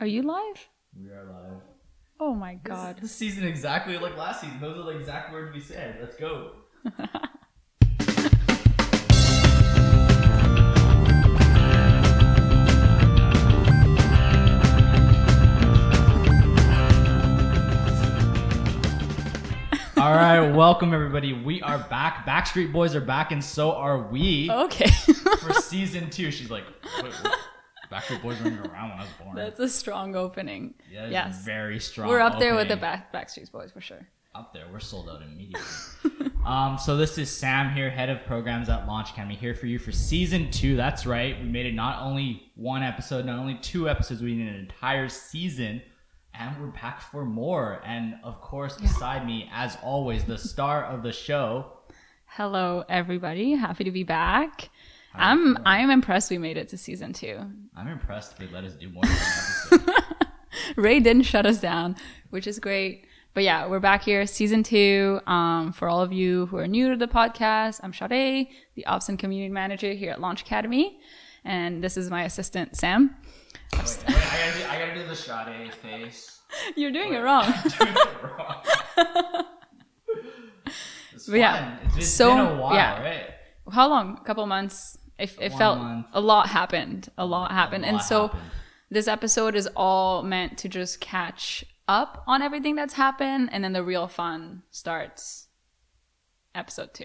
Are you live? We are live. Oh my god. This, season exactly like last season. Those are the exact words we said. Let's go. All right, welcome everybody. We are back. Backstreet Boys are back, and so are we Okay. for season two. She's like, Wait, what? Backstreet Boys weren't even around when I was born. That's a strong opening. yeah, yes. very strong. We're up there with the back Backstreet Boys for sure. up there. We're sold out immediately. um, so this is Sam here, head of programs at Launch Academy, here for you for season two. That's right. We made it not only one episode, not only two episodes, we did an entire season, and we're back for more. And of course, beside me, as always, the star of the show. Hello everybody. Happy to be back. I'm? I'm impressed we made it to season 2. I'm impressed they let us do more than. Ray didn't shut us down, which is great. But yeah, we're back here, season two. Um, for all of you who are new to the podcast, I'm Sade, the Ops and Community Manager here at Launch Academy. And this is my assistant, Sam. wait, wait, I gotta do, I gotta do the Sade face. You're doing it wrong. Doing it wrong. Yeah. It's, it's so- been a while, yeah. right? How long? A couple months. It, it felt month. a lot happened. A lot happened. A and so happened. this episode is all meant to just catch up on everything that's happened. And then the real fun starts episode two.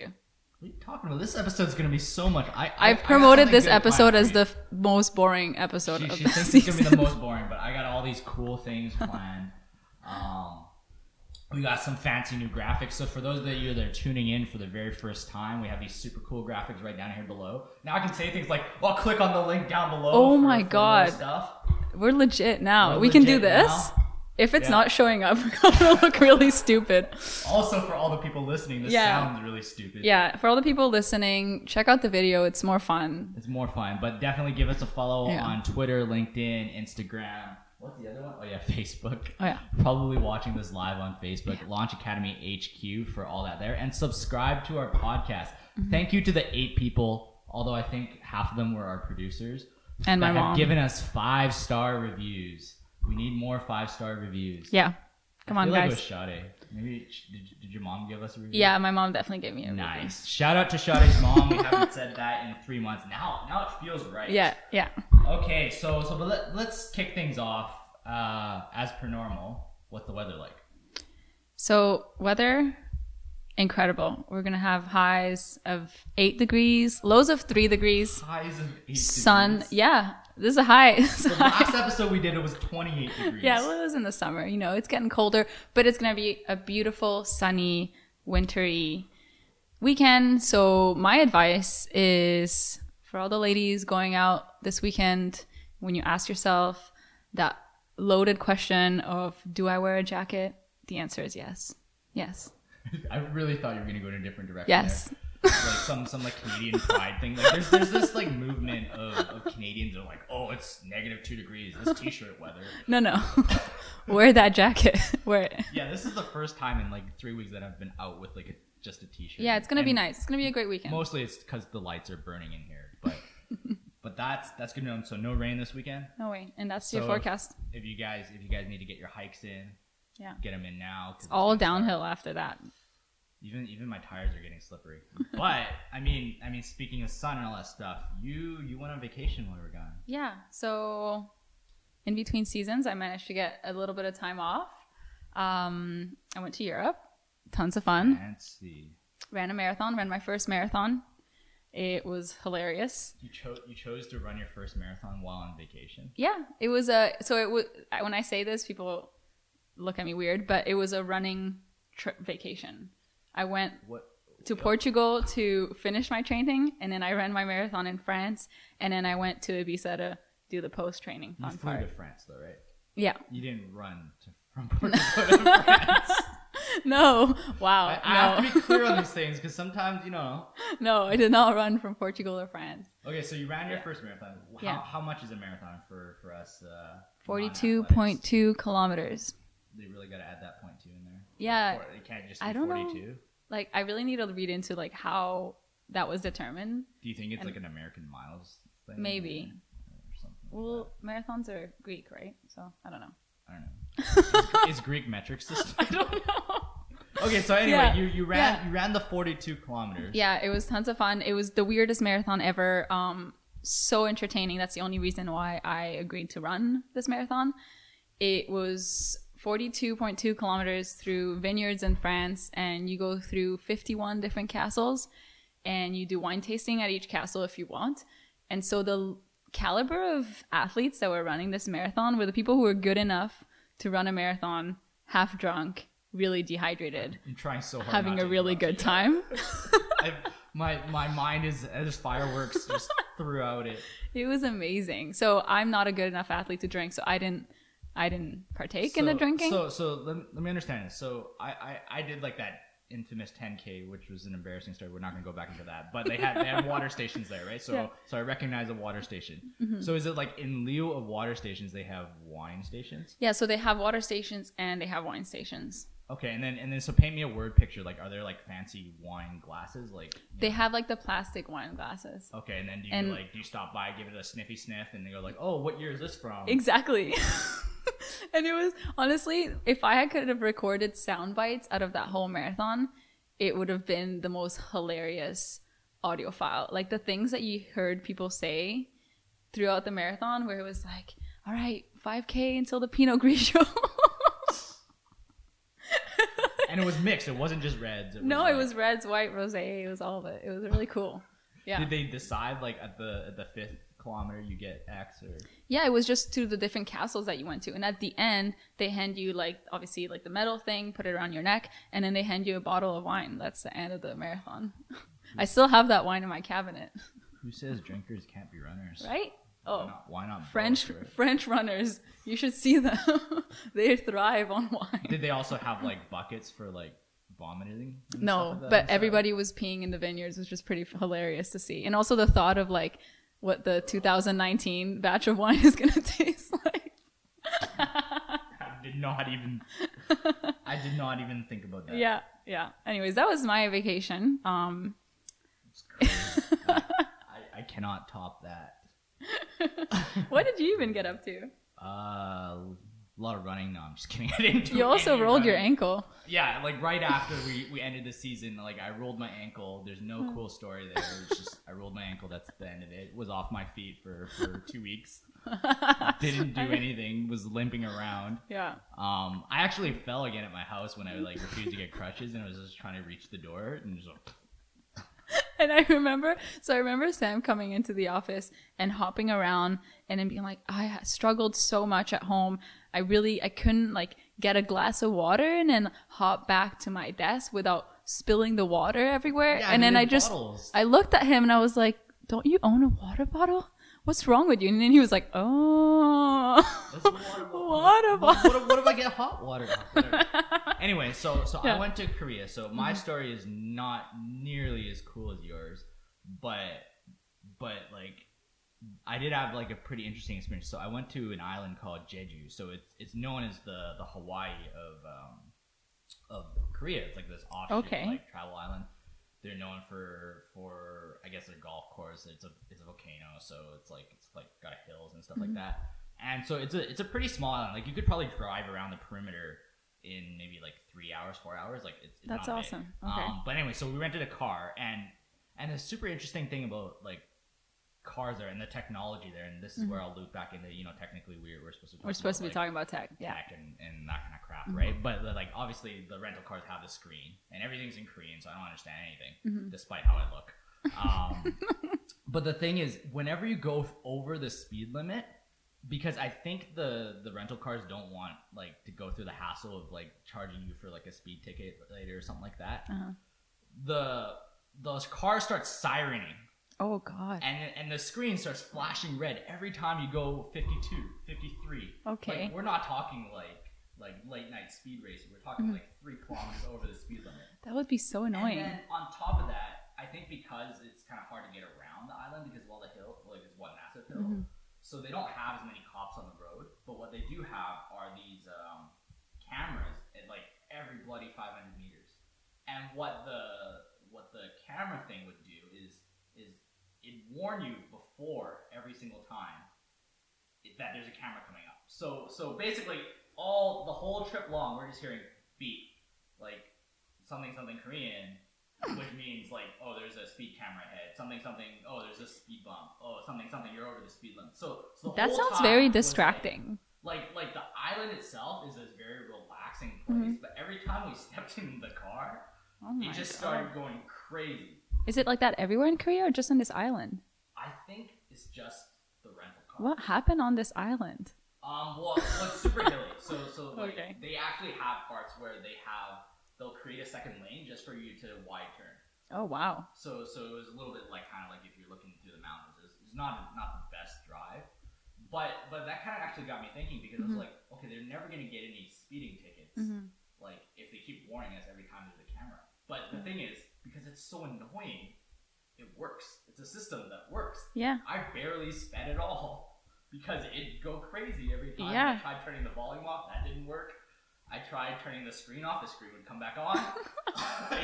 What are you talking about? This episode's gonna be so much. I, I I've I promoted something this episode as the f- most boring episode She, of she the thinks season. it's gonna be the most boring, but I got all these cool things planned. Um, we got some fancy new graphics. So for those of you that are tuning in for the very first time, we have these super cool graphics right down here below. Now I can say things like, "Well, click on the link down below." Oh for- my for God. Stuff. We're legit now. We're we can do this. now. If it's Yeah. not showing up, we're gonna look really stupid. Also, for all the people listening, this Yeah. sounds really stupid. Yeah, for all the people listening, check out the video. It's more fun. It's more fun, but definitely give us a follow Yeah. on Twitter, LinkedIn, Instagram. What's the other one? Oh yeah, Facebook. Oh yeah. Probably watching this live on Facebook, Launch Academy HQ for all that there, and subscribe to our podcast. Mm-hmm. Thank you to the eight people, although I think half of them were our producers, And my that mom. have given us five star reviews. We need more five star reviews. Yeah. Come I on, feel like it guys. was Sade. Maybe did, did your mom give us a review? Yeah, my mom definitely gave me a review. Nice. Shout out to Sade's mom. We haven't said that in three months. Now, now it feels right. Yeah, yeah. Okay, so so but let, let's kick things off. Uh, as per normal, what's the weather like? So weather, incredible. We're gonna have highs of eight degrees, lows of three degrees. Highs of eight Sun, degrees. yeah. This is a high. This The high. last episode we did it was 28 degrees. Yeah, well, it was in the summer. You know, it's getting colder, but it's gonna be a beautiful, sunny, wintry weekend. So my advice is for all the ladies going out this weekend, when you ask yourself that loaded question of "Do I wear a jacket?" The answer is yes. Yes. I really thought you were gonna go in a different direction. Yes. there. Like some some like Canadian pride thing. Like there's there's this like movement of, of Canadians that are like, oh, it's negative two degrees. This t-shirt weather. No, no. wear that jacket. wear it. Yeah, this is the first time in like three weeks that I've been out with like a, just a t-shirt. Yeah, it's gonna be nice. It's gonna be a great weekend. Mostly it's because the lights are burning in here, but but that's that's good to know. So no rain this weekend. no way. And that's your So forecast. If you guys if you guys need to get your hikes in, Yeah. get them in now. 'cause it's All gonna start. downhill after that. Even even my tires are getting slippery. But I mean I mean speaking of sun and all that stuff, you you went on vacation while we were gone. Yeah. So in between seasons, I managed to get a little bit of time off. Um, I went to Europe. Tons of fun. Fancy. Ran a marathon. Ran my first marathon. It was hilarious. You chose you chose to run your first marathon while on vacation. Yeah, it was a. So it was. When I say this, people look at me weird, but it was a running trip vacation. I went What to Portugal to finish my training, and then I ran my marathon in France, and then I went to Ibiza to do the post training you fun flew part. to France though, right? Yeah. You didn't run to, from Portugal to France. No. Wow. I, I no. have to be clear on these things because sometimes you know. no, I did not run from Portugal or France. Okay, so you ran your Yeah. first marathon. How, Yeah. how much is a marathon for for us? Uh, Forty-two point two kilometers. They really got to add that point two in there. Yeah. Or it can't just be I don't know. 42. Like, I really need to read into like how that was determined. Do you think it's And- like an American miles thing? Maybe. Well, marathons are Greek, right? So I don't know. I don't know. is, is Greek metric system? I don't know. Okay, so anyway, Yeah. you, you ran Yeah. you ran the 42 kilometers. Yeah, it was tons of fun. It was the weirdest marathon ever. Um, so entertaining. That's the only reason why I agreed to run this marathon. It was 42.2 kilometers through vineyards in France, and you go through 51 different castles, and you do wine tasting at each castle if you want. And so the caliber of athletes that were running this marathon were the people who were good enough to run a marathon half drunk, really dehydrated, I'm trying so hard. having a really good time. I, my my mind is there's fireworks just throughout it. It was amazing. So I'm not a good enough athlete to drink, so I didn't I didn't partake in the drinking. So so let, let me understand this. So I, I I did like that infamous 10k, which was an embarrassing story. We're not gonna go back into that. But they had they had water stations there, right? So Yeah. so I recognize a water station. Mm-hmm. So is it like in lieu of water stations, they have wine stations? yeah, so they have water stations and they have wine stations. Okay, and then and then so paint me a word picture. Like, are there like fancy wine glasses? Like, They know? have like the plastic wine glasses. Okay, and then do you and- like do you stop by, give it a sniffy sniff, and they go like, oh, what year is this from? Exactly. and it was honestly, if I had could have recorded sound bites out of that whole marathon, it would have been the most hilarious audio file. Like the things that you heard people say throughout the marathon, where it was like, "All right, 5K until the Pinot Grigio." and it was mixed. It wasn't just reds. It no, like- it was reds, white, rosé. It was all of it. It was really cool. Yeah. Did they decide like at the at the fifth kilometer you get X or? Yeah, it was just to the different castles that you went to. And at the end, they hand you like obviously like the metal thing, put it around your neck, and then they hand you a bottle of wine. That's the end of the marathon. I still have that wine in my cabinet, Who says drinkers can't be runners? right? Why Oh, not? Why not French? French runners, you should see them. they thrive on wine. Did they also have like buckets for like vomiting? No, like but inside? everybody was peeing in the vineyards, which was pretty hilarious to see. And also the thought of like what the 2019 batch of wine is going to taste like. I did not even. I did not even think about that. Yeah, yeah. Anyways, that was my vacation. Um, It's crazy. I, I, I cannot top that. what did you even get up to? Uh, a lot of running. No, I'm just kidding. I didn't. Do You also rolled your ankle. Yeah, like right after we, we ended the season, like I rolled my ankle. There's no Hmm. cool story there. It was just I rolled my ankle. That's the end of it. Was off my feet for for two weeks. Didn't do anything. Was limping around. Yeah. Um, I actually fell again at my house when I like refused to get crutches, and I was just trying to reach the door and just. Like, And I remember, so I remember Sam coming into the office and hopping around and then being like, I struggled so much at home. I really, I couldn't like get a glass of water and then hop back to my desk without spilling the water everywhere. Yeah, and then I just, bottles. I looked at him and I was like, don't you own a water bottle? What's wrong with you? And then he was like, oh, water water What, what, if I get hot water? Anyway, so so I went to Korea. So my story is not nearly as cool as yours, but but like I did have like a pretty interesting experience. So I went to an island called Jeju. So it's it's known as the the Hawaii of um, of Korea. It's like this offshoot Okay. like travel island. They're known for for I guess their golf course. It's a it's a volcano, so it's like it's like got hills and stuff Mm-hmm. like that. And so it's a it's a pretty small island. Like you could probably drive around the perimeter in maybe like three hours, four hours. Like it's, it's That's not big. awesome. Okay. Um, but anyway, so we rented a car, and and the super interesting thing about like cars there and the technology there, and this is where I'll loop back into you know technically we're we're supposed to talk Mm-hmm. We're supposed to be like, talking about tech. Yeah. tech and, and that kind of crap, right? But like obviously the rental cars have the screen and everything's in Korean, so I don't understand anything, despite how I look. Um, but the thing is, whenever you go over the speed limit, because I think the the rental cars don't want like to go through the hassle of like charging you for like a speed ticket later or something like that. Uh-huh. The those cars start sirening Oh God. and and the screen starts flashing red every time you go 52 53 Okay. like, we're not talking like like late night speed racing we're talking like three kilometers over the speed limit That would be so annoying. and then on top of that i think because it's kind of hard to get around the island because of all the hill like it's one massive hill Mm-hmm. so they don't have as many cops on the road but what they do have are these um, cameras at like every bloody 500 meters and what the what the camera thing would do is is it warn you before every single time that there's a camera coming up. So so basically, all the whole trip long, we're just hearing beep, like something something Korean, which means like oh there's a speed camera ahead, something something oh there's a speed bump, oh something something you're over the speed limit. So, so That sounds very was, like- distracting. Like like the island itself is a very relaxing place, Mm-hmm. but every time we stepped in the car, Oh it just God. started going crazy. Is it like that everywhere in Korea or just on this island? I think it's just the rental car. What happened on this island? Um, well, well, it's super hilly, so so like, Okay. they actually have parts where they have they'll create a second lane just for you to wide turn. Oh wow. So so it was a little bit like kind of like if you're looking through the mountains, it's, it's not not the best drive, but but that kind of actually got me thinking because I was like, okay, they're never gonna get any speeding tickets, Mhm. like if they keep warning us every time there's a camera. But the thing is, because it's so annoying, it works. It's a system that works. Yeah. I barely sped at all because it'd go crazy every time. Yeah. I tried turning the volume off, that didn't work. I tried turning the screen off, the screen would come back on. like,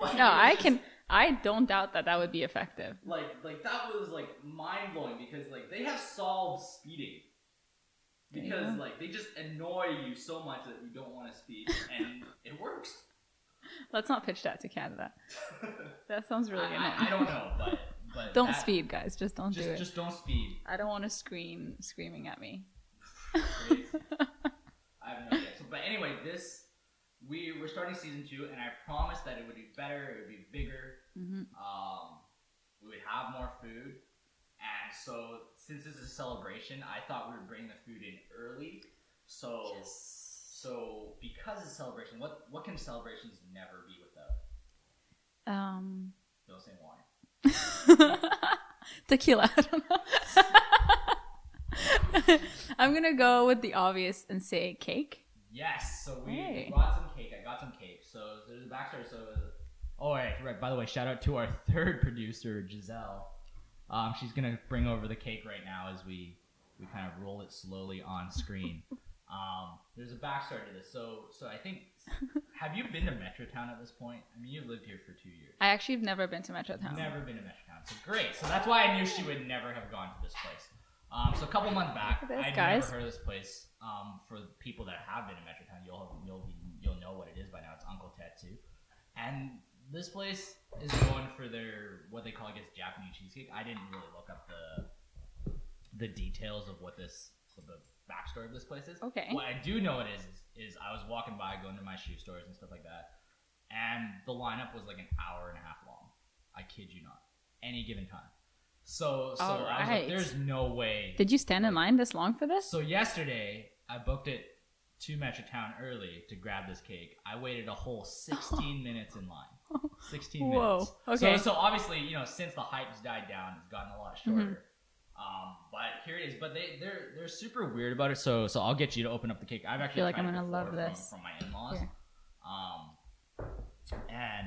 like, No, I just- can. I don't doubt that that would be effective. Like, like that was like mind blowing because like they have solved speeding because Yeah. like they just annoy you so much that you don't want to speed, and it works. Let's not pitch that to Canada. That sounds really I, annoying. I, I don't know, but but Don't that- speed, guys. Just don't Just do it. just don't speed. I don't want to scream screaming at me. Crazy. I have no idea. So, but anyway, this we we're starting season two, and I promised that it would be better. It would be bigger. Mhm. Um, we would have more food, and so since this is a celebration, I thought we would bring the food in early. So, so because it's celebration, what what can celebrations never be without? Um, Don't say wine. tequila. I don't know. I'm gonna go with the obvious and say cake. Yes. So we, Hey. brought some cake. I got some cake. So there's a backstory. So, oh right, right. By the way, shout out to our third producer, Giselle. Um, she's gonna bring over the cake right now as we we kind of roll it slowly on screen. Um, there's a backstory to this. So, so I think, have you been to Metrotown at this point? I mean, you've lived here for two years. I actually have never been to Metrotown. Never been to Metrotown. So great. So that's why I knew she would never have gone to this place. Um, so a couple months back, Look at this, I'd guys. never heard of this place. Um, for people that have been to Metrotown, you'll you'll be, you'll know what it is by now. It's Uncle Tetsu, and this place is known for their what they call, I guess, Japanese cheesecake. I didn't really look up the the details of what this the backstory of this place is. Okay. What I do know it is is, is I was walking by, going to my shoe stores and stuff like that, and the lineup was like an hour and a half long. I kid you not. Any given time. So so I was like, there's no way. Did you stand in line this long for this? So yesterday I booked it to Metrotown early to grab this cake. I waited a whole 16 minutes in line. 16 Whoa, minutes. okay. So, so obviously, you know, since the hype's died down, it's gotten a lot shorter. Mm-hmm. Um, but here it is. But they they're they're super weird about it. So so I'll get you to open up the cake. I've actually feel like I'm gonna love from- this. from, my in-laws. Here. Um, and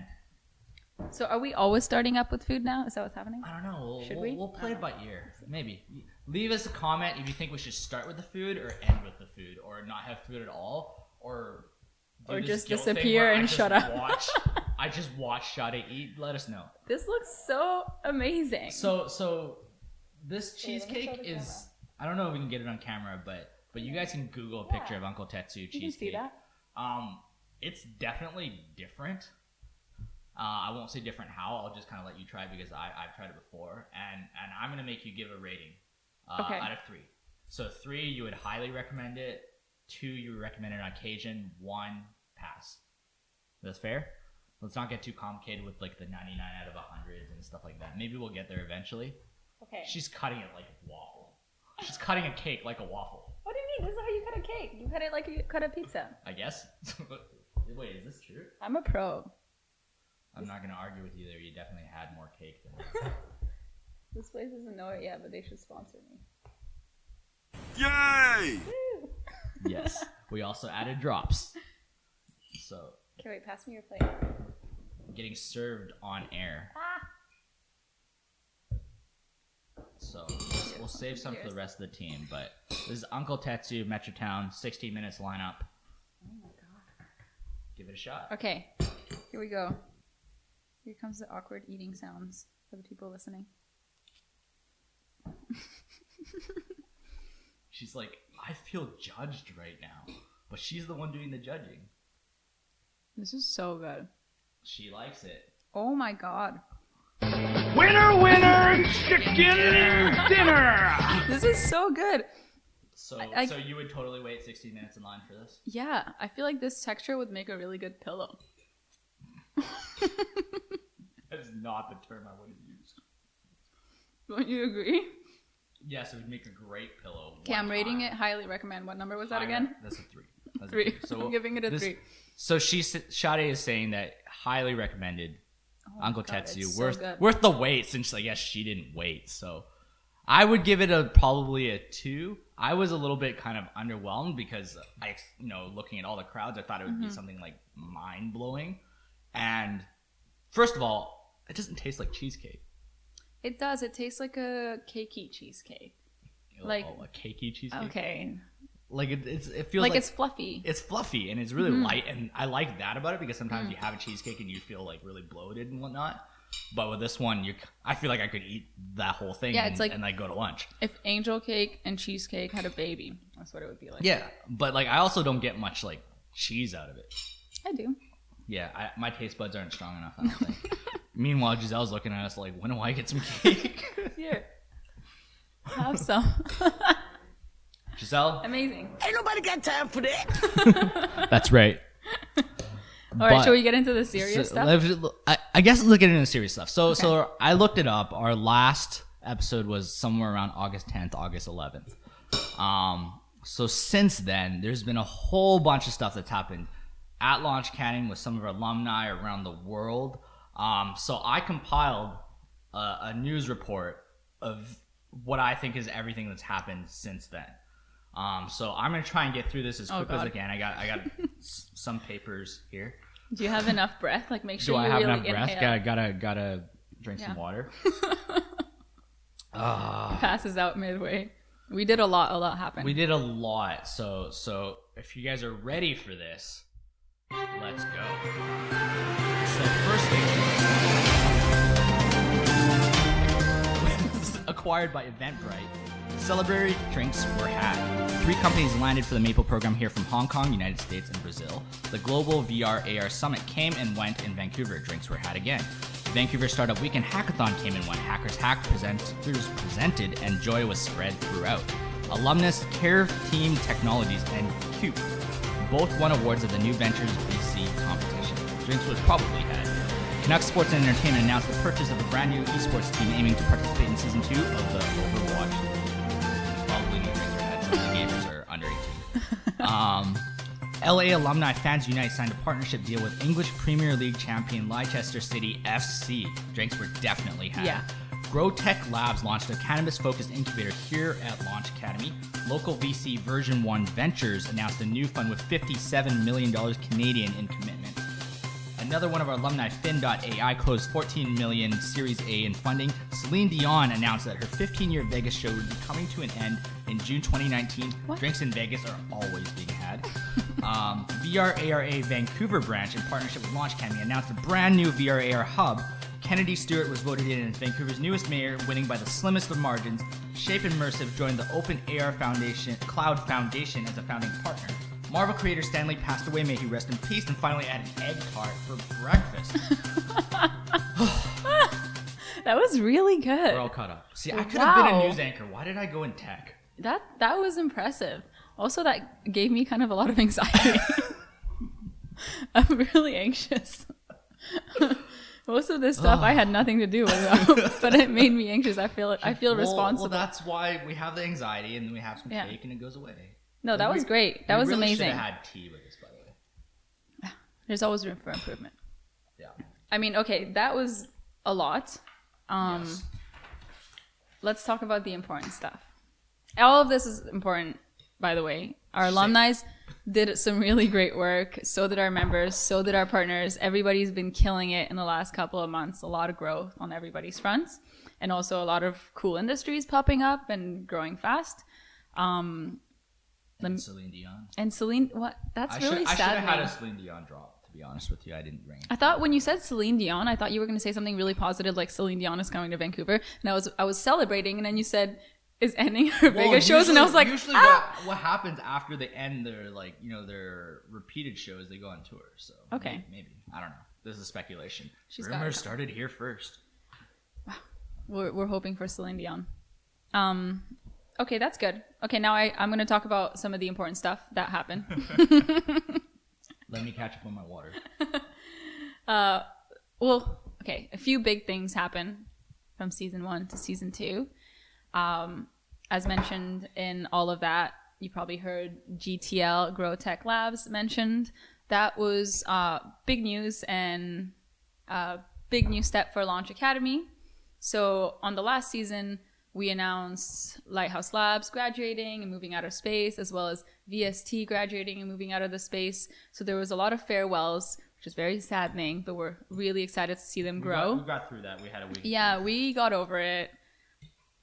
So are we always starting up with food now? Is that what's happening? I don't know. We'll, Should we'll, we? we'll play it by ear. Maybe. Leave us a comment if you think we should start with the food or end with the food or not have food at all or Or just disappear I and shut up. Watch, I just watch Sade eat. Let us know. This looks so amazing. So so this Wait, let me show cheesecake the is I don't know if we can get it on camera, but but you guys can Google a picture Yeah. of Uncle Tetsu cheesecake. you can see that. Um, it's definitely different. Uh, I won't say different how. I'll just kind of let you try because I, I've tried it before, and and I'm gonna make you give a rating uh, Okay. out of three. So three, you would highly recommend it. Two, you would recommend it on occasion. One, pass. That's fair. Let's not get too complicated with like the 99 out of 100 and stuff like that. Maybe we'll get there eventually. Okay. She's cutting it like a waffle. She's cutting a cake like a waffle. What do you mean? This is how you cut a cake. You cut it like you cut a pizza. I guess. Wait, is this true? I'm a pro. I'm not gonna argue with you there. You definitely had more cake than This place doesn't know it yet, but they should sponsor me. Yay! Woo! yes. We also added drops. So Okay, wait. Pass me your plate. getting served on air. Ah. So we'll, save some for the rest of the team. But this is Uncle Tetsu, Metrotown, 60 minutes lineup. Oh my god. Give it a shot. Okay, here we go. Here comes the awkward eating sounds for the people listening. She's like, I feel judged right now, but she's the one doing the judging. This is so good. She likes it. Oh my god. Winner, winner, chicken dinner. This is so good. So, I- I- so you would totally wait 60 minutes in line for this? Yeah, I feel like this texture would make a really good pillow. That is not the term I would have used. Don't you agree? Yes, it would make a great pillow. Okay, I'm rating time. it highly recommend. What number was that High- again? That's a three. That's a Three. So I'm giving it a this- three. So she, Sade is saying that highly recommended. Uncle Oh God, Tetsu so worth good. worth the wait. Since I guess she didn't wait, so I would give it a probably a two. I was a little bit kind of underwhelmed because I, you know, looking at all the crowds, I thought it would Mm-hmm. be something like mind blowing. And first of all, it doesn't taste like cheesecake. It does. It tastes like a cakey cheesecake. Like- oh, a cakey cheesecake. Okay. Like it, it's it feels Like, like, it's fluffy. it's fluffy and it's really Mm-hmm. light and I like that about it because sometimes Mm. you have a cheesecake and you feel like really bloated and whatnot. But with this one, you I feel like I could eat that whole thing. Yeah, and, it's like- and like go to lunch. if angel cake and cheesecake had a baby, that's what it would be like. Yeah, but like I also don't get much like cheese out of it. I do. Yeah, I, my taste buds aren't strong enough. I don't think. Meanwhile, Giselle's looking at us like, when do I get some cake? Here. Have some. Giselle, Amazing. Ain't nobody got time for that. that's right. All right, But- shall we get into the serious So, stuff? I, I guess let's get into the serious stuff. So, so I looked it up. Our last episode was somewhere around August 10th, August 11th. Um, so since then, there's been a whole bunch of stuff that's happened at Launch Canning with some of our alumni around the world. Um, so I compiled a, a news report of what I think is everything that's happened since then. Um, so I'm gonna try and get through this as Oh, quick as I can. I got I got some papers here. Do you have enough breath? Like, make sure Do you I have really enough breath? inhale. Gotta gotta gotta drink some water. Ah, Passes out midway. We did a lot. A lot happened. we did a lot. So so if you guys are ready for this, let's go. So first thing acquired by Eventbrite. Celebratory drinks were had. Three companies landed for the Maple program here from Hong Kong, United States, and Brazil. The Global VR AR Summit came and went in Vancouver. Drinks were had again. Vancouver Startup Weekend Hackathon came and went. Hackers Hack presenters presented, and joy was spread throughout. Alumnus, Care Team Technologies, and Cube both won awards at the New Ventures BC competition. Drinks was probably had. Canucks Sports and Entertainment announced the purchase of a brand new esports team aiming to participate in season two of the Overwatch LA Alumni Fans Unite signed a partnership deal with English Premier League champion Leicester City FC. Drinks were definitely had. Yeah. Grow Tech Labs launched a cannabis focused incubator here at Launch Academy. Local VC Version 1 Ventures announced a new fund with $57 million Canadian in commitment. Another one of our alumni, Finn.ai, closed 14 million Series A in funding. Celine Dion announced that her 15-year Vegas show would be coming to an end in June 2019. What? Drinks in Vegas are always being had. um, VR ARA Vancouver branch, in partnership with Launch Academy, announced a brand new VR AR hub. Kennedy Stewart was voted in as Vancouver's newest mayor, winning by the slimmest of margins. Shape Immersive joined the Open AR Foundation Cloud Foundation as a founding partner. Marvel creator Stan Lee passed away, may he rest in peace, and finally had an egg tart for breakfast. that was really good. We're all caught up. See, I could have been a news anchor. Why did I go in tech? That that was impressive. Also, that gave me kind of a lot of anxiety. I'm really anxious. Most of this stuff I had nothing to do with, but it made me anxious. I feel I feel Well- responsible. Well, that's why we have the anxiety, and then we have some Yeah. cake, and it goes away. no, that We- was great. That was really amazing. Should have had tea with this, by the way. There's always room for improvement. Yeah. I mean, okay, that was a lot. Um, Yes. Let's talk about the important stuff. All of this is important, by the way. Our alumni did some really great work. So did our members. So did our partners. Everybody's been killing it in the last couple of months. A lot of growth on everybody's fronts, and also a lot of cool industries popping up and growing fast. Um, And Celine Dion. and Celine, what? That's I really should, I should have had a. Celine Dion drop. To be honest with you, I didn't bring. it. I thought when you said Celine Dion, I thought you were going to say something really positive, like Celine Dion is coming to Vancouver, and I was I was celebrating, and then you said is ending her Well, Vegas shows, and I was like, usually ah! what, what happens after they end their like you know their repeated shows, they go on tour. So Okay. maybe, maybe. I don't know. This is speculation. She's Rumors started here first. we're, we're hoping for Celine Dion. Um, okay, that's good. Okay, now I, I'm going to talk about some of the important stuff that happened. Let me catch up on my water. uh, well, okay, a few big things happen from season one to season two. Um, as mentioned in all of that, you probably heard GTL Grow Tech Labs mentioned. That was uh, big news and a big new step for Launch Academy. So on the last season, we announced Lighthouse Labs graduating and moving out of space, as well as VST graduating and moving out of the space. So there was a lot of farewells, which is very saddening, but we're really excited to see them We grow. got, we got through that. We had a week. Yeah, we got over it.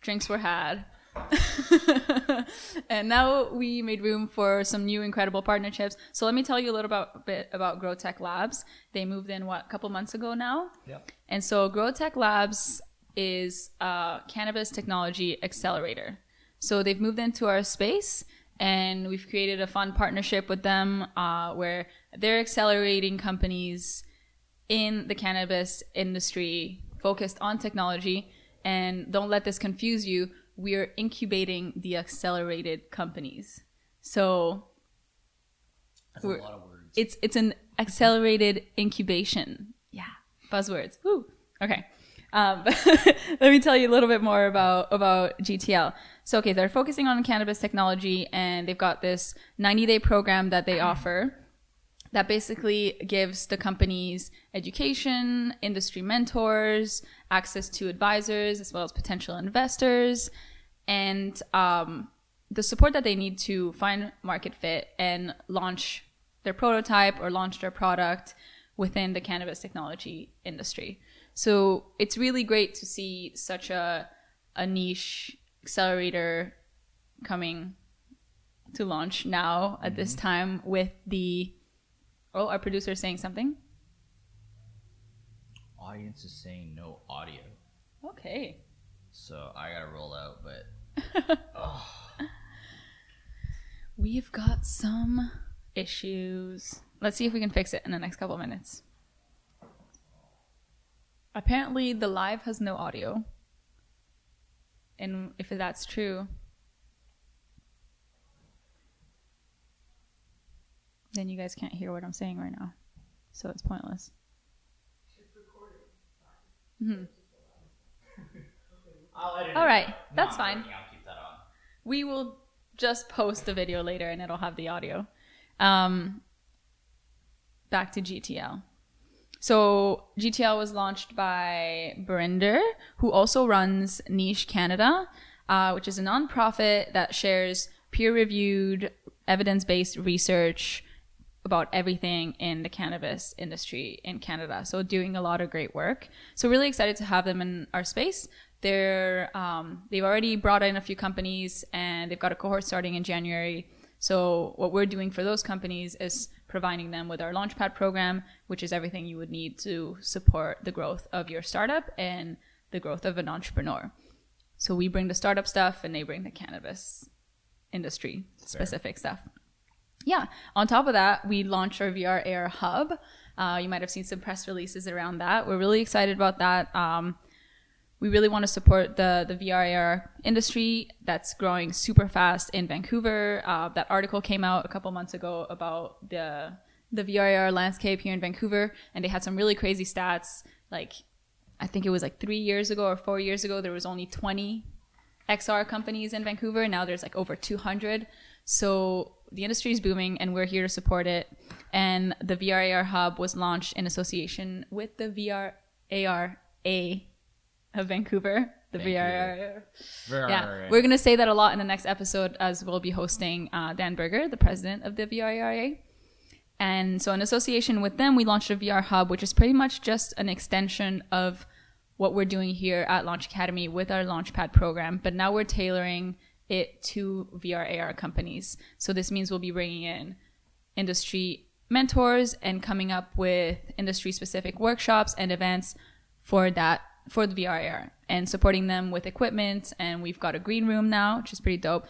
Drinks were had. and now we made room for some new incredible partnerships. So let me tell you a little about, bit about Grow Tech Labs. They moved in what a couple months ago now. Yep. And so Grow Tech Labs is a cannabis technology accelerator. So they've moved into our space and we've created a fun partnership with them uh, where they're accelerating companies in the cannabis industry focused on technology. And don't let this confuse you. We're incubating the accelerated companies. So That's a lot of words. it's it's an accelerated incubation. Yeah, buzzwords. Woo. Okay. Um, let me tell you a little bit more about about GTL. So, okay, they're focusing on cannabis technology, and they've got this 90 day program that they offer that basically gives the companies education, industry mentors, access to advisors, as well as potential investors, and um, the support that they need to find market fit and launch their prototype or launch their product within the cannabis technology industry. So it's really great to see such a, a niche accelerator coming to launch now at this time with the oh our producer is saying something. Audience is saying no audio, okay so I gotta roll out. But oh. we've got some issues. Let's see if we can fix it in the next couple of minutes. Apparently the live has no audio. And if that's true then you guys can't hear what i'm saying right now. So it's pointless mm-hmm. I'll edit All it that's fine. working, I'll keep that on. we will just post the video later and it'll have the audio. Um, back to GTL. So GTL was launched by Berinder, who also runs Niche Canada, uh, which is a nonprofit that shares peer-reviewed, evidence-based research about everything in the cannabis industry in Canada. So doing a lot of great work. So really excited to have them in our space. They're um, they've already brought in a few companies and they've got a cohort starting in January. So what we're doing for those companies is providing them with our Launchpad program, which is everything you would need to support the growth of your startup and the growth of an entrepreneur. So we bring the startup stuff and they bring the cannabis industry specific stuff. Yeah. On top of that, we launched our VR AR hub. Uh, you might have seen some press releases around that. We're really excited about that. Um, we really want to support the the VR AR industry that's growing super fast in Vancouver. Uh, that article came out a couple months ago about the the VR AR landscape here in Vancouver, and they had some really crazy stats. Like, I think it was like three years ago or four years ago, there was only 20 XR companies in Vancouver. Now there's like over 200. So the industry is booming, and we're here to support it. And the VRAR hub was launched in association with the VRARA of Vancouver. The Vancouver. VR. Yeah, we're gonna say that a lot in the next episode as we'll be hosting uh, Dan Burgar, the president of the VRARA. And so, in association with them, we launched a VR hub, which is pretty much just an extension of what we're doing here at Launch Academy with our Launchpad program. But now we're tailoring it to VR AR companies. So this means we'll be bringing in industry mentors and coming up with industry specific workshops and events for that for the VRAR and supporting them with equipment. And we've got a green room now, which is pretty dope.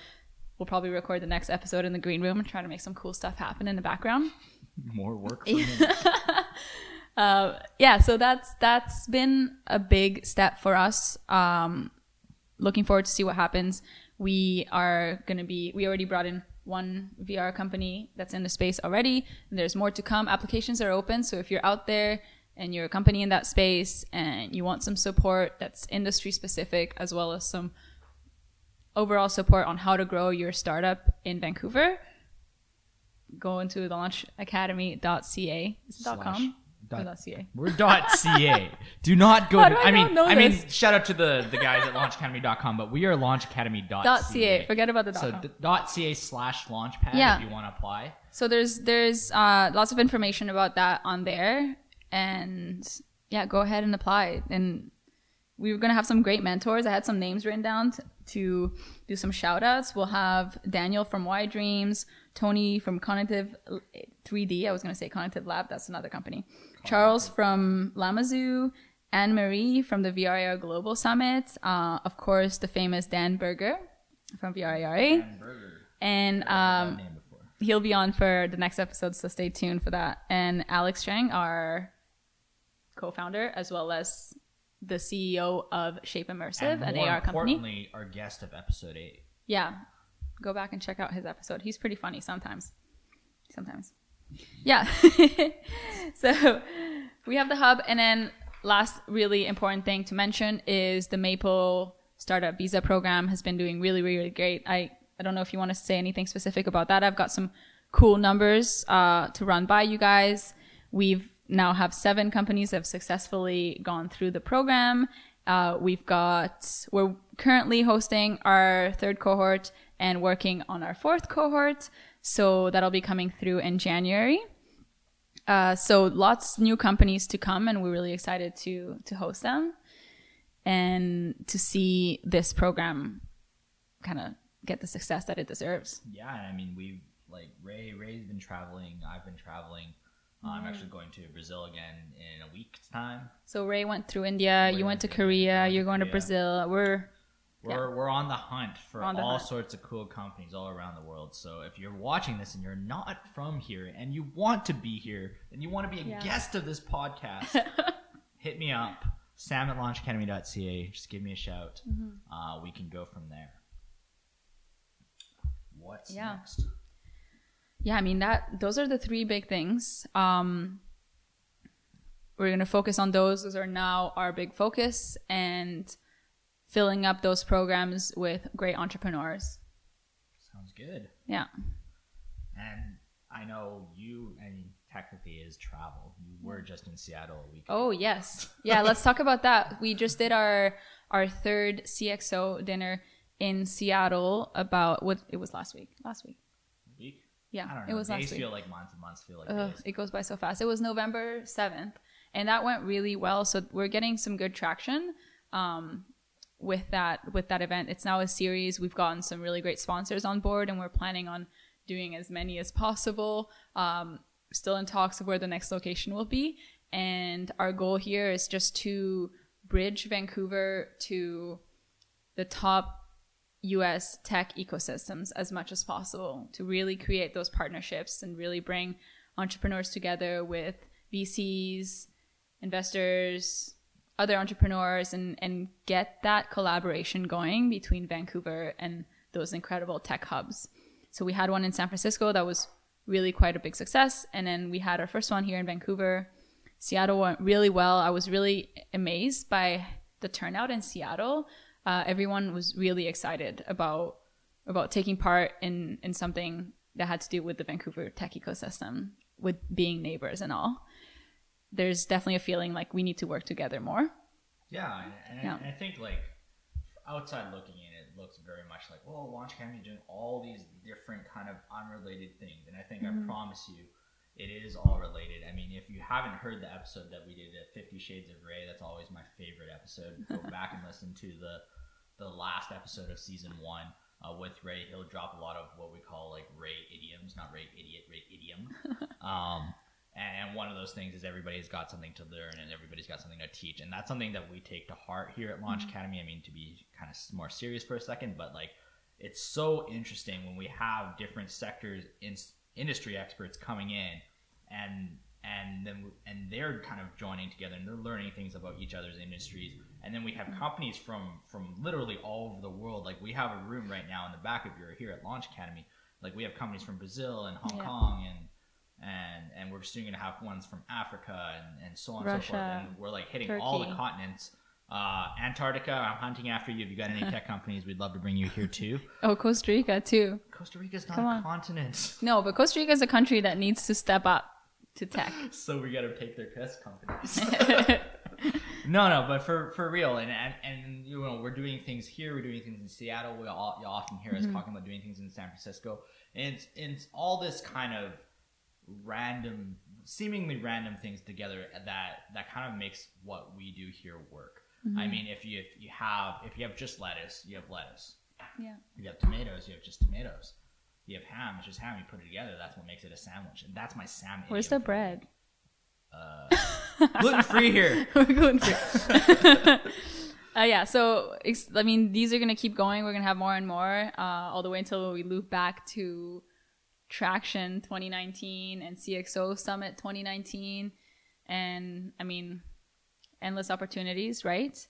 We'll probably record the next episode in the green room and try to make some cool stuff happen in the background. More work for me. Uh, yeah, so that's that's been a big step for us. Um, looking forward to see what happens. We are going to be. We already brought in one VR company that's in the space already. And there's more to come. Applications are open, so if you're out there and you're a company in that space and you want some support that's industry specific as well as some overall support on how to grow your startup in Vancouver, go into launchacademy.ca. Is it dot Or .ca? We're dot .ca. Do not go How to. do I I, mean, I mean, shout out to the the guys at launchacademy.com, but we are launchacademy.ca. .ca. Forget about the dot So .com. dot .ca slash launchpad Yeah. if you want to apply. So there's there's uh, lots of information about that on there, and yeah, go ahead and apply. And we were gonna have some great mentors. I had some names written down t- to do some shout outs. We'll have Daniel from Y Dreams, Tony from Cognitive 3D. I was gonna say Cognitive Lab. That's another company. Charles from LlamaZOO. Anne Marie from the VRAR Global Summit. Uh, of course, the famous Dan Burgar from VRARA. And um, he'll be on for the next episode, so stay tuned for that. And Alex Chang, our co-founder, as well as the CEO of Shape Immersive, an AR company. importantly, our guest of episode eight. Yeah, go back and check out his episode. He's pretty funny sometimes. Sometimes. Yeah. so we have the hub, and then last really important thing to mention is the Maple Startup Visa program has been doing really, really great. I I don't know if you want to say anything specific about that. I've got some cool numbers uh, to run by you guys. We've now have seven companies that have successfully gone through the program. Uh, we've got we're currently hosting our third cohort and working on our fourth cohort. So that'll be coming through in January. Uh, so lots new companies to come, and we're really excited to to host them and to see this program kind of get the success that it deserves. Yeah, I mean, we've like Ray. Ray's been traveling. I've been traveling. Uh, Mm-hmm. I'm actually going to Brazil again in a week's time. So Ray went through India, Ray you went went to to Korea, India, you're going to Korea. Brazil. We're We're, we're on the hunt for the all hunt. sorts of cool companies all around the world. So if you're watching this and you're not from here and you want to be here and you want to be a Yeah. guest of this podcast, hit me up. Sam at launchacademy.ca. Just give me a shout. Mm-hmm. Uh, we can go from there. What's Yeah. next? yeah, I mean that those are the three big things. Um, we're going to focus on those. Those are now our big focus and filling up those programs with great entrepreneurs. Sounds good. Yeah. And I know you, and technically is travel. You were just in Seattle a week ago. Oh yes, yeah. let's talk about that. We just did our our third CXO dinner in Seattle. About what it was last week. Last week. week? Yeah, I don't know. it was Days last week. feel like months and months feel like Ugh, days. it goes by so fast. It was November seventh, and that went really well. So we're getting some good traction um, with that with that event. It's now a series. We've gotten some really great sponsors on board, and we're planning on doing as many as possible. Um, still in talks of where the next location will be, and our goal here is just to bridge Vancouver to the top US tech ecosystems as much as possible to really create those partnerships and really bring entrepreneurs together with VCs, investors, other entrepreneurs, and, and get that collaboration going between Vancouver and those incredible tech hubs. So we had one in San Francisco that was really quite a big success. And then we had our first one here in Vancouver. Seattle went really well. I was really amazed by the turnout in Seattle. Uh, everyone was really excited about about taking part in in something that had to do with the Vancouver tech ecosystem, with being neighbors and all. There's definitely a feeling like we need to work together more. Yeah, and, and, Yeah. and I think like outside looking in, it looks very much like, well, Launch Academy is doing all these different kind of unrelated things, and I think Mm-hmm. I promise you, it is all related. I mean, if you haven't heard the episode that we did at Fifty Shades of Ray, that's always my favorite episode. Go back and listen to the the last episode of season one. Uh, with Ray, he'll drop a lot of what we call like Ray idioms, not Ray idiot, Ray idiom. um, and one of those things is everybody's got something to learn and everybody's got something to teach. And that's something that we take to heart here at launch mm-hmm. academy. I mean to be kind of more serious for a second but like it's so interesting when we have different sectors in industry experts coming in and and then and they're kind of joining together and they're learning things about each other's industries. And then we have mm-hmm. companies from from literally all over the world. Like we have a room right now in the back of your here at launch academy. Like we have companies from brazil and hong Yeah. kong and and and we're soon going to have ones from africa and, and so on and so forth and we're like hitting all the continents uh, Antarctica, I'm hunting after you. If you got any tech companies, we'd love to bring you here too. Oh, Costa Rica too. Costa Rica's not Come a on. continent, No, but Costa Rica is a country that needs to step up to tech. so we got to take their test companies. No, no, but for for real, and and, and you know, we're doing things here. We're doing things in Seattle. We all you often hear us talking about doing things in San Francisco, and it's, it's all this kind of random, seemingly random things together that that kind of makes what we do here work. I mean, if you if you have if you have just lettuce, you have lettuce. yeah. If you have tomatoes, you have just tomatoes. You have ham, it's just ham. You put it together. That's what makes it a sandwich, and that's my Sam. Where's the bread? Gluten free here. Gluten-free. uh, yeah, so ex- I mean, these are gonna keep going. We're gonna have more and more, uh, all the way until we loop back to Traction 2019 and CXO Summit 2019, and I mean, endless opportunities, right?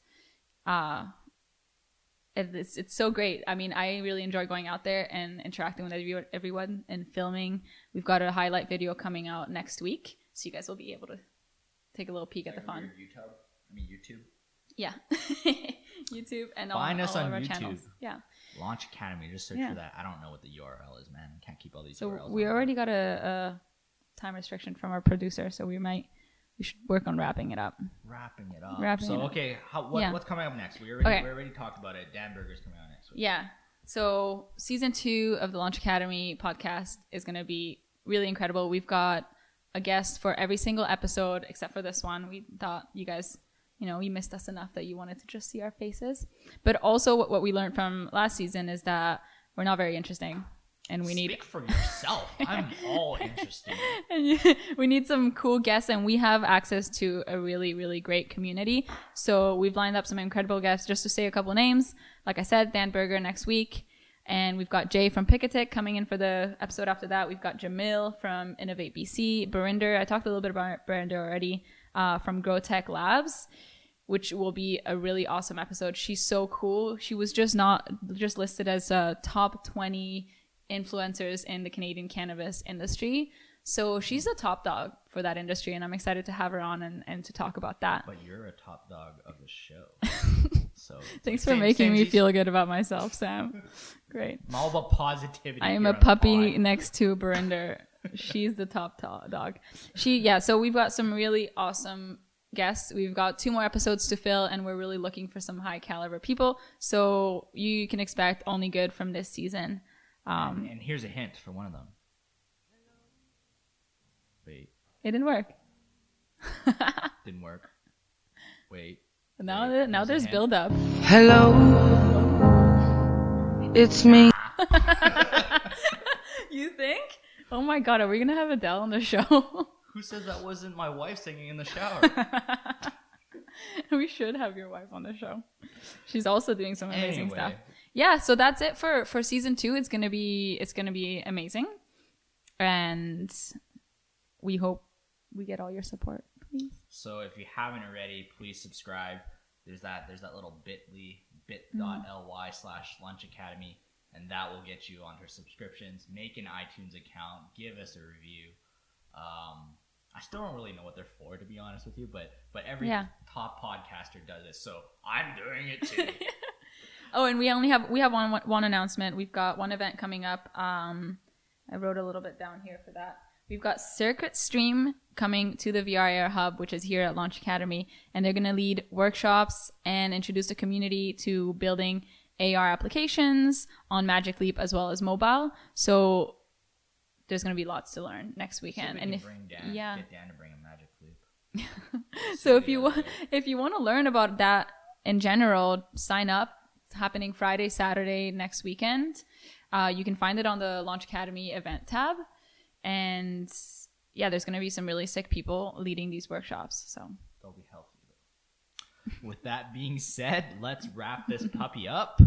Uh, it's it's so great. I mean, I really enjoy going out there and interacting with everyone and filming. We've got a highlight video coming out next week, so you guys will be able to take a little peek at the fun. YouTube. I mean YouTube. Yeah. YouTube and Find all, us all on of our YouTube. channels. Yeah. Launch Academy. Just search Yeah. for that. I don't know what the URL is, man. Can't keep all these So URLs. we already got a, a time restriction from our producer, so we might we should work on wrapping it up. wrapping it up. Wrapping so it up. okay, how, what, Yeah. what's coming up next? We already Okay. we already talked about it. Dan Burgar's coming out next week. Yeah. So season two of the Launch Academy podcast is going to be really incredible. We've got a guest for every single episode except for this one. We thought you guys, you know, you missed us enough that you wanted to just see our faces. But also, what, what we learned from last season is that we're not very interesting, and we need Speak for yourself. I'm all interested. and we need some cool guests and we have access to a really really great community so we've lined up some incredible guests just to say a couple names like i said dan Burgar next week and we've got jay from Picatic coming in for the episode after that we've got jamil from innovate bc barinder i talked a little bit about barinder already uh, from grow tech labs which will be a really awesome episode. She's so cool. She was just not just listed as a top 20 influencers in the Canadian cannabis industry. So she's a top dog for that industry, and I'm excited to have her on and, and to talk about that. But you're a top dog of the show. So Thanks for same- making same me as- feel good about myself, Sam. Great. I'm all about positivity. I am a puppy next to Barinder. She's the top to- dog. She yeah. So we've got some really awesome guests. We've got two more episodes to fill, and we're really looking for some high caliber people. So you can expect only good from this season. Um, And, and here's a hint for one of them. Wait, it didn't work. didn't work. Wait. But now Wait, now there's build up. Hello, it's me. You think? Oh my god, are we gonna have Adele on the show? Who says that wasn't my wife singing in the shower? we should have your wife on the show. She's also doing some amazing Anyway. stuff. Yeah, so that's it for for season 2. It's going to be it's going to be amazing. And we hope we get all your support, please. So if you haven't already, please subscribe. There's that there's that little bit.ly bit.ly slash launch academy and that will get you on her subscriptions. Make an iTunes account, give us a review. Um, I still don't really know what they're for to be honest with you, but but every Yeah. top podcaster does it, so I'm doing it too. Oh, and we only have we have one one announcement. We've got one event coming up. Um, I wrote a little bit down here for that. We've got Circuit Stream coming to the VRAR Hub, which is here at Launch Academy, and they're going to lead workshops and introduce the community to building AR applications on Magic Leap as well as mobile. So there's going to be lots to learn next weekend. we and if Dan, yeah, get Dan to bring a magic flip. so if you want if you want to learn about that in general sign up it's happening friday saturday next weekend uh, you can find it on the launch academy event tab and yeah, there's going to be some really sick people leading these workshops. So They'll be healthy. With that being said, let's wrap this puppy up.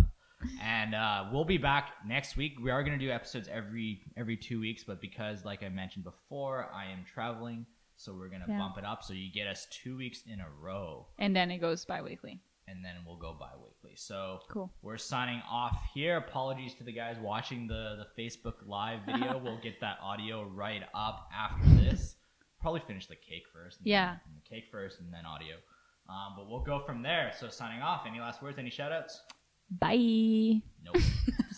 And uh, we'll be back next week. We are going to do episodes every every two weeks, but because, like I mentioned before, I am traveling, so we're going to Yeah. bump it up. So you get us two weeks in a row, and then it goes bi-weekly. and then we'll go bi-weekly. So Cool. we're signing off here. Apologies to the guys watching the the Facebook live video. we'll get that audio right up after this. Probably finish the cake first. and Yeah. the cake first, and then audio. Um, but we'll go from there. So signing off. Any last words? Any shout outs? Bye. Nope.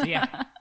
See ya.